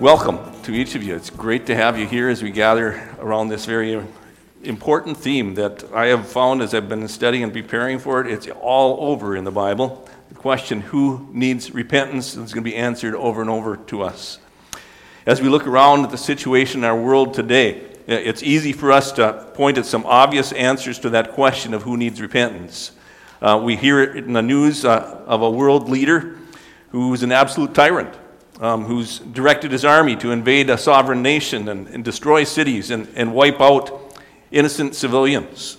Welcome to each of you. It's great to have you here as we gather around this very important theme that I have found as I've been studying and preparing for it. It's all over in the Bible. The question, who needs repentance, is going to be answered over and over to us. As we look around at the situation in our world today, it's easy for us to point at some obvious answers to that question of who needs repentance. Uh, we hear it in the news uh, of a world leader who's an absolute tyrant um, who's directed his army to invade a sovereign nation and, and destroy cities and, and wipe out innocent civilians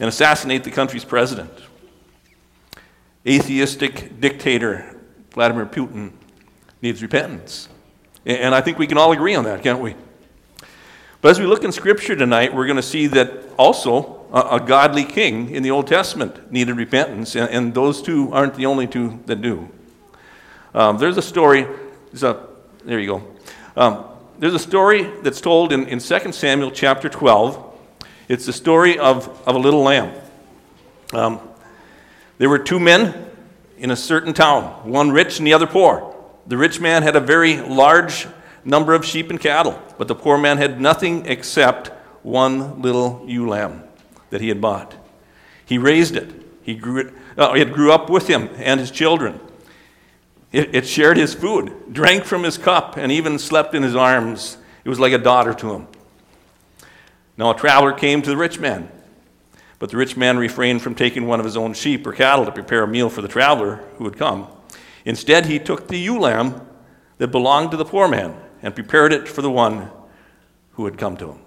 and assassinate the country's president. Atheistic dictator Vladimir Putin needs repentance. And I think we can all agree on that, can't we? But as we look in Scripture tonight, we're going to see that also a, a godly king in the Old Testament needed repentance, and, and, those two aren't the only two that do. Um, there's a story a, there you go. Um, there's a story that's told in, in 2 Samuel chapter 12. It's the story of, of a little lamb. Um, there were two men in a certain town, one rich and the other poor. The rich man had a very large number of sheep and cattle, but the poor man had nothing except one little ewe lamb that he had bought. He raised it. He grew it. Uh, it grew up with him and his children. It, it shared his food, drank from his cup, and even slept in his arms. It was like a daughter to him. Now a traveler came to the rich man, but the rich man refrained from taking one of his own sheep or cattle to prepare a meal for the traveler who had come. Instead, he took the ewe lamb that belonged to the poor man and prepared it for the one who had come to him.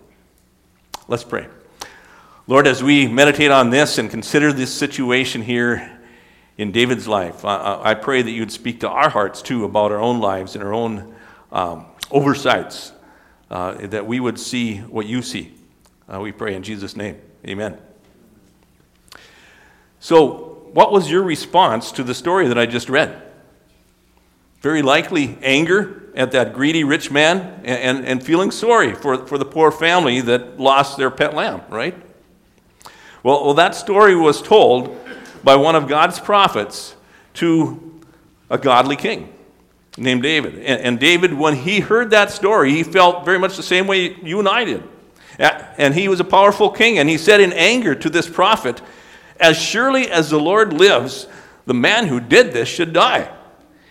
Let's pray. Lord, as we meditate on this and consider this situation here in David's life. I, I, pray that you'd speak to our hearts too about our own lives and our own um, oversights, uh, that we would see what you see. Uh, we pray in Jesus' name. Amen. So, what was your response to the story that I just read? Very likely anger at that greedy rich man and, and, and feeling sorry for, for the poor family that lost their pet lamb, right? Well, well, that story was told by one of God's prophets to a godly king named David. And, and, David, when he heard that story, he felt very much the same way you and I did. And he was a powerful king, and he said in anger to this prophet, As surely as the Lord lives, the man who did this should die.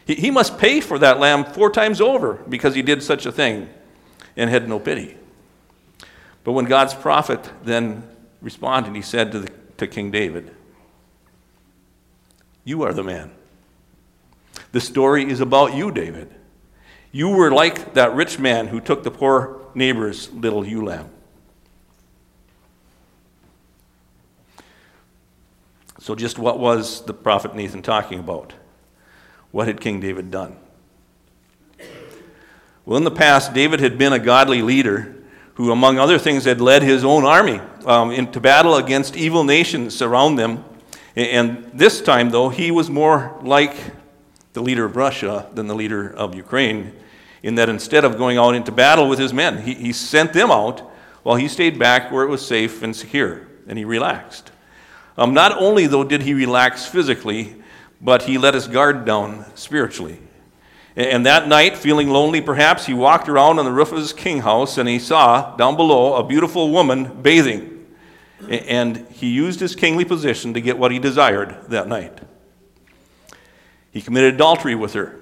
He, must pay for that lamb four times over because he did such a thing and had no pity. But when God's prophet then responded, he said to, the, to King David, you are the man. The story is about you, David. You were like that rich man who took the poor neighbor's little ewe lamb. So, just what was the prophet Nathan talking about? What had King David done? Well, in the past, David had been a godly leader who, among other things, had led his own army um, into battle against evil nations around them and this time, though, he was more like the leader of Russia than the leader of Ukraine, in that instead of going out into battle with his men, he, he sent them out while he stayed back where it was safe and secure, and he relaxed. Um, not only, though, did he relax physically, but he let his guard down spiritually. And that night, feeling lonely perhaps, he walked around on the roof of his king house and he saw down below a beautiful woman bathing and he used his kingly position to get what he desired that night. He committed adultery with her,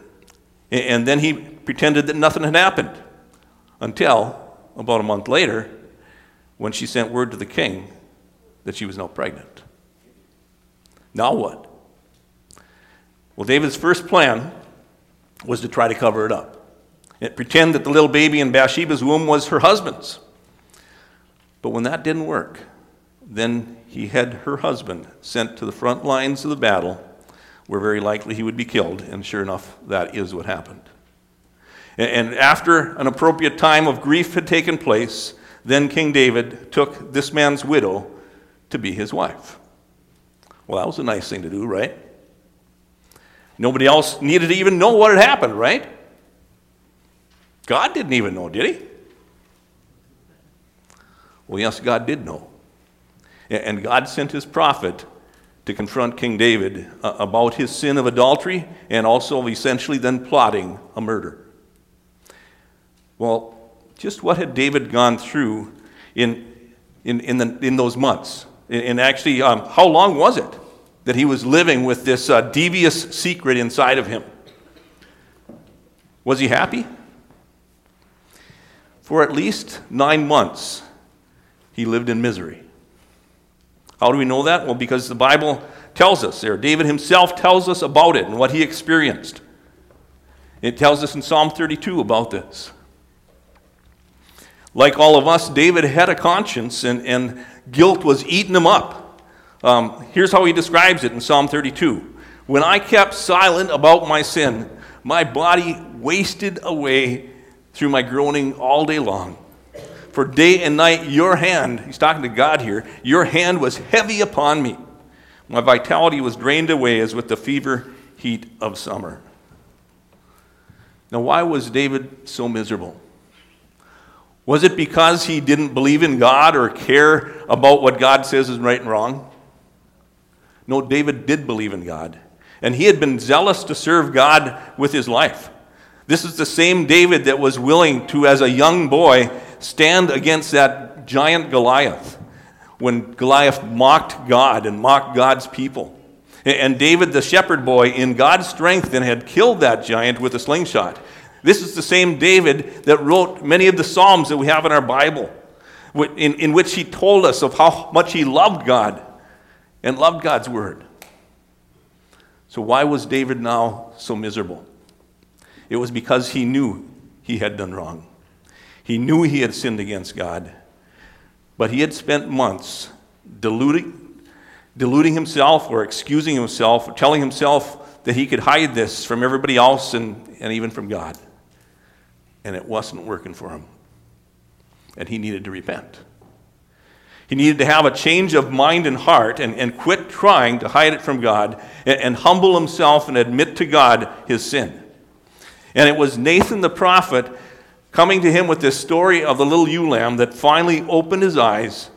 and then he pretended that nothing had happened until about a month later when she sent word to the king that she was now pregnant. Now what? Well, David's first plan was to try to cover it up and pretend that the little baby in Bathsheba's womb was her husband's. But when that didn't work, then he had her husband sent to the front lines of the battle, where very likely he would be killed, and sure enough, that is what happened. And after an appropriate time of grief had taken place, then King David took this man's widow to be his wife. Well, that was a nice thing to do, right? Nobody else needed to even know what had happened, right? God didn't even know, did he? Well, yes, God did know. And God sent his prophet to confront King David uh, about his sin of adultery and also essentially then plotting a murder. Well, just what had David gone through in, in, in, the, in those months? And actually, um, how long was it that he was living with this uh, devious secret inside of him? Was he happy? For at least nine months, he lived in misery. How do we know that? Well, because the Bible tells us there. David himself tells us about it and what he experienced. It tells us in Psalm 32 about this. Like all of us, David had a conscience and, and guilt was eating him up. Um, here's how he describes it in Psalm 32 When I kept silent about my sin, my body wasted away through my groaning all day long. For day and night, your hand, he's talking to God here, your hand was heavy upon me. My vitality was drained away as with the fever heat of summer. Now, why was David so miserable? Was it because he didn't believe in God or care about what God says is right and wrong? No, David did believe in God, and he had been zealous to serve God with his life. This is the same David that was willing to, as a young boy, stand against that giant Goliath when Goliath mocked God and mocked God's people. And David, the shepherd boy, in God's strength, then had killed that giant with a slingshot. This is the same David that wrote many of the Psalms that we have in our Bible, in, in which he told us of how much he loved God and loved God's word. So, why was David now so miserable? It was because he knew he had done wrong. He knew he had sinned against God, but he had spent months deluding, deluding himself or excusing himself, or telling himself that he could hide this from everybody else and, and even from God and it wasn't working for him. And he needed to repent. He needed to have a change of mind and heart and, and quit trying to hide it from God and, and humble himself and admit to God his sin. And it was Nathan the prophet coming to him with this story of the little ewe lamb that finally opened his eyes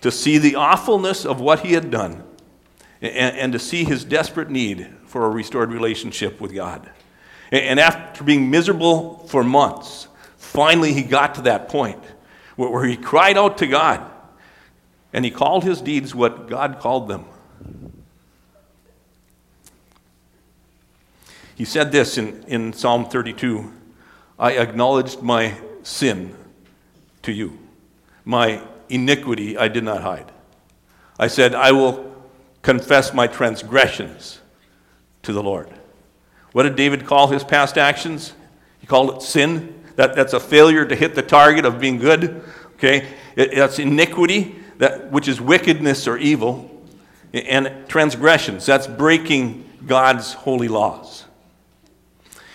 to see the awfulness of what he had done and, and to see his desperate need for a restored relationship with God. And after being miserable for months, finally he got to that point where he cried out to God and he called his deeds what God called them. He said this in, in Psalm 32 I acknowledged my sin to you, my iniquity I did not hide. I said, I will confess my transgressions to the Lord. What did David call his past actions? He called it sin. That, that's a failure to hit the target of being good. Okay? It, that's iniquity, that, which is wickedness or evil. And transgressions, that's breaking God's holy laws.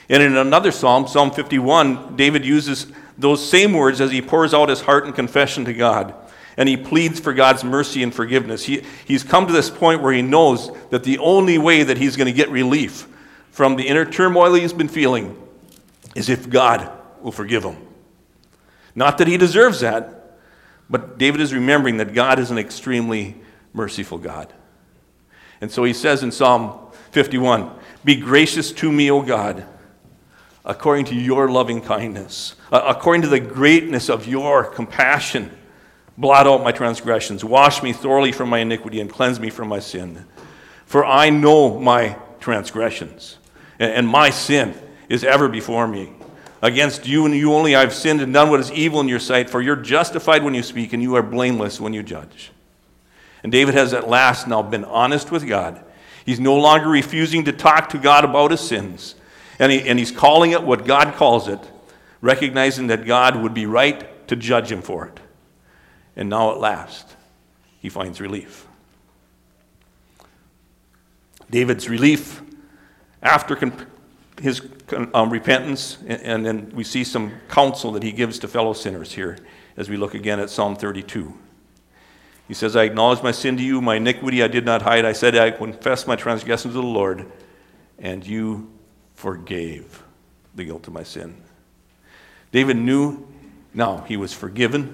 And in another psalm, Psalm 51, David uses those same words as he pours out his heart in confession to God. And he pleads for God's mercy and forgiveness. He, he's come to this point where he knows that the only way that he's going to get relief from the inner turmoil he's been feeling is if God will forgive him. Not that he deserves that, but David is remembering that God is an extremely merciful God. And so he says in Psalm 51 Be gracious to me, O God, according to your loving kindness, uh, according to the greatness of your compassion. Blot out my transgressions, wash me thoroughly from my iniquity, and cleanse me from my sin. For I know my transgressions and my sin is ever before me. Against you and you only I've sinned and done what is evil in your sight, for you're justified when you speak and you are blameless when you judge. And David has at last now been honest with God. He's no longer refusing to talk to God about his sins. And, he, and he's calling it what God calls it, recognizing that God would be right to judge him for it. And now at last, he finds relief. David's relief after con- his um, repentance, and, and then we see some counsel that he gives to fellow sinners here as we look again at Psalm 32. He says, I acknowledge my sin to you, my iniquity I did not hide. I said, I confess my transgressions to the Lord, and you forgave the guilt of my sin. David knew now he was forgiven.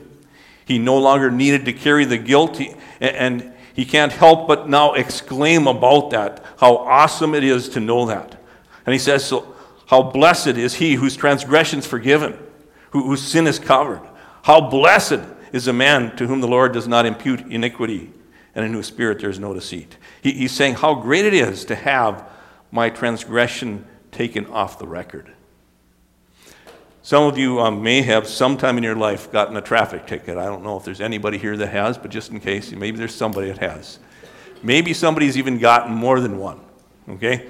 He no longer needed to carry the guilt, he, and he can't help but now exclaim about that, how awesome it is to know that. And he says, So, how blessed is he whose transgressions forgiven, whose sin is covered. How blessed is a man to whom the Lord does not impute iniquity, and in whose spirit there is no deceit. He, he's saying how great it is to have my transgression taken off the record. Some of you um, may have sometime in your life gotten a traffic ticket. I don't know if there's anybody here that has, but just in case, maybe there's somebody that has. Maybe somebody's even gotten more than one. Okay?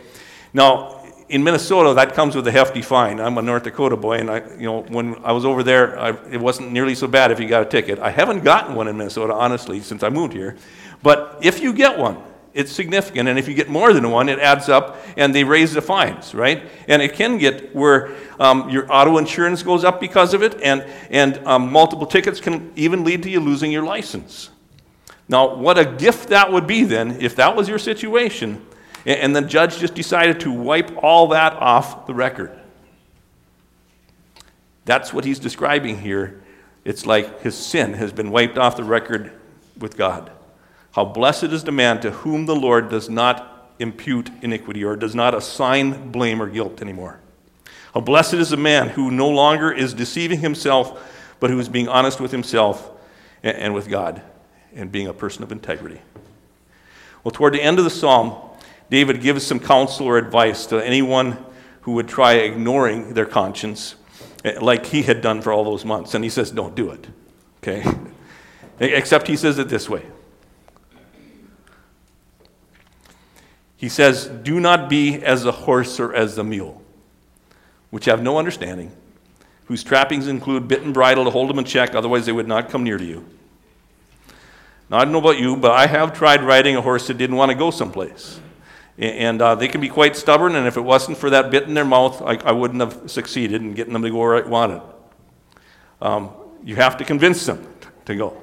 Now, in Minnesota, that comes with a hefty fine. I'm a North Dakota boy, and I, you know, when I was over there, I, it wasn't nearly so bad if you got a ticket. I haven't gotten one in Minnesota, honestly, since I moved here. But if you get one, it's significant, and if you get more than one, it adds up, and they raise the fines, right? And it can get where um, your auto insurance goes up because of it, and and um, multiple tickets can even lead to you losing your license. Now, what a gift that would be then, if that was your situation and the judge just decided to wipe all that off the record. That's what he's describing here. It's like his sin has been wiped off the record with God. How blessed is the man to whom the Lord does not impute iniquity or does not assign blame or guilt anymore. How blessed is the man who no longer is deceiving himself, but who is being honest with himself and with God and being a person of integrity. Well, toward the end of the psalm, David gives some counsel or advice to anyone who would try ignoring their conscience, eh, like he had done for all those months. And he says, Don't do it. Okay? Except he says it this way He says, Do not be as the horse or as the mule, which have no understanding, whose trappings include bit and bridle to hold them in check, otherwise they would not come near to you. Now, I don't know about you, but I have tried riding a horse that didn't want to go someplace. And uh, they can be quite stubborn, and if it wasn't for that bit in their mouth, I, I wouldn't have succeeded in getting them to go where I wanted. Um, you have to convince them to go.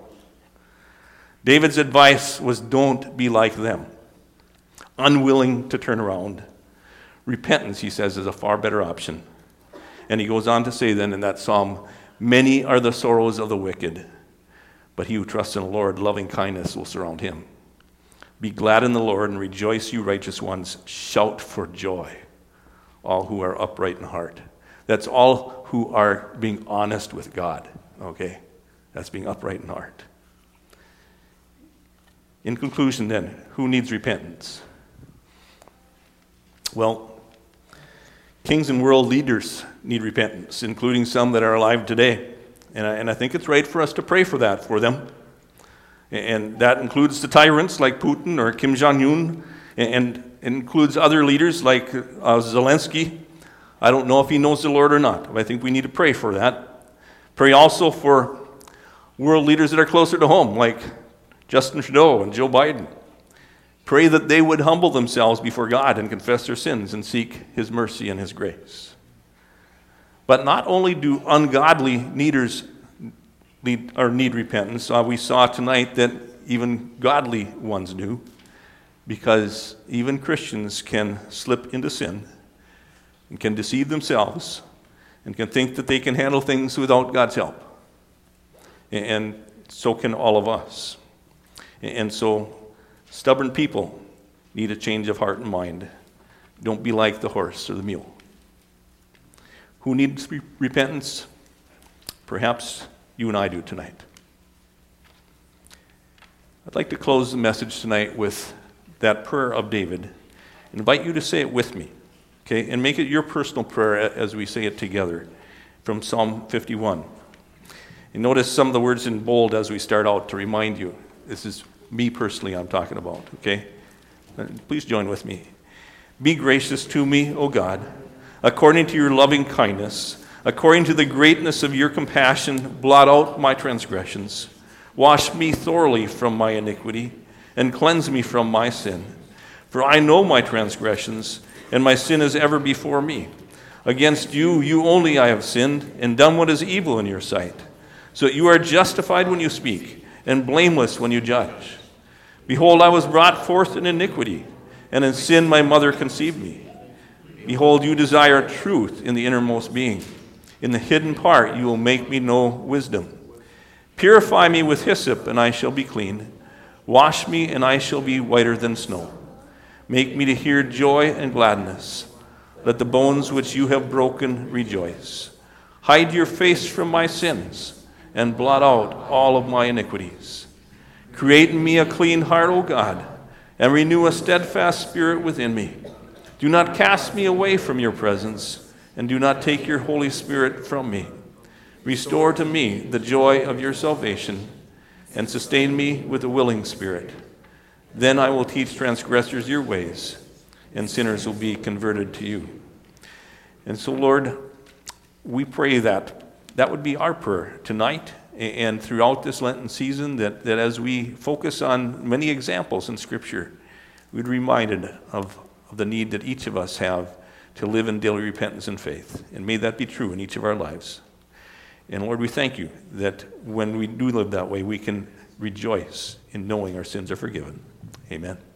David's advice was don't be like them. Unwilling to turn around. Repentance, he says, is a far better option. And he goes on to say then in that psalm, Many are the sorrows of the wicked, but he who trusts in the Lord, loving kindness will surround him. Be glad in the Lord and rejoice, you righteous ones. Shout for joy, all who are upright in heart. That's all who are being honest with God, okay? That's being upright in heart. In conclusion, then, who needs repentance? Well, kings and world leaders need repentance, including some that are alive today. And I, and I think it's right for us to pray for that for them. And that includes the tyrants like Putin or Kim Jong un, and includes other leaders like uh, Zelensky. I don't know if he knows the Lord or not, but I think we need to pray for that. Pray also for world leaders that are closer to home, like Justin Trudeau and Joe Biden. Pray that they would humble themselves before God and confess their sins and seek His mercy and His grace. But not only do ungodly needers need, or need repentance. Uh, we saw tonight that even godly ones do, because even Christians can slip into sin and can deceive themselves and can think that they can handle things without God's help. And so can all of us. And so, stubborn people need a change of heart and mind. Don't be like the horse or the mule. Who needs repentance? Perhaps you and I do tonight. I'd like to close the message tonight with that prayer of David and invite you to say it with me, okay? And make it your personal prayer as we say it together from Psalm 51. And notice some of the words in bold as we start out to remind you this is me personally I'm talking about, okay? Uh, please join with me. Be gracious to me, O God, according to your loving kindness According to the greatness of your compassion, blot out my transgressions. Wash me thoroughly from my iniquity, and cleanse me from my sin. For I know my transgressions, and my sin is ever before me. Against you, you only I have sinned, and done what is evil in your sight, so you are justified when you speak, and blameless when you judge. Behold, I was brought forth in iniquity, and in sin my mother conceived me. Behold, you desire truth in the innermost being. In the hidden part, you will make me know wisdom. Purify me with hyssop, and I shall be clean. Wash me, and I shall be whiter than snow. Make me to hear joy and gladness. Let the bones which you have broken rejoice. Hide your face from my sins, and blot out all of my iniquities. Create in me a clean heart, O God, and renew a steadfast spirit within me. Do not cast me away from your presence, and do not take your Holy Spirit from me. Restore to me the joy of your salvation, and sustain me with a willing spirit. Then I will teach transgressors your ways, and sinners will be converted to you. And so, Lord, we pray that that would be our prayer tonight and throughout this Lenten season, that, that as we focus on many examples in Scripture, we'd be reminded of of the need that each of us have to live in daily repentance and faith. And may that be true in each of our lives. And Lord, we thank you that when we do live that way, we can rejoice in knowing our sins are forgiven. Amen.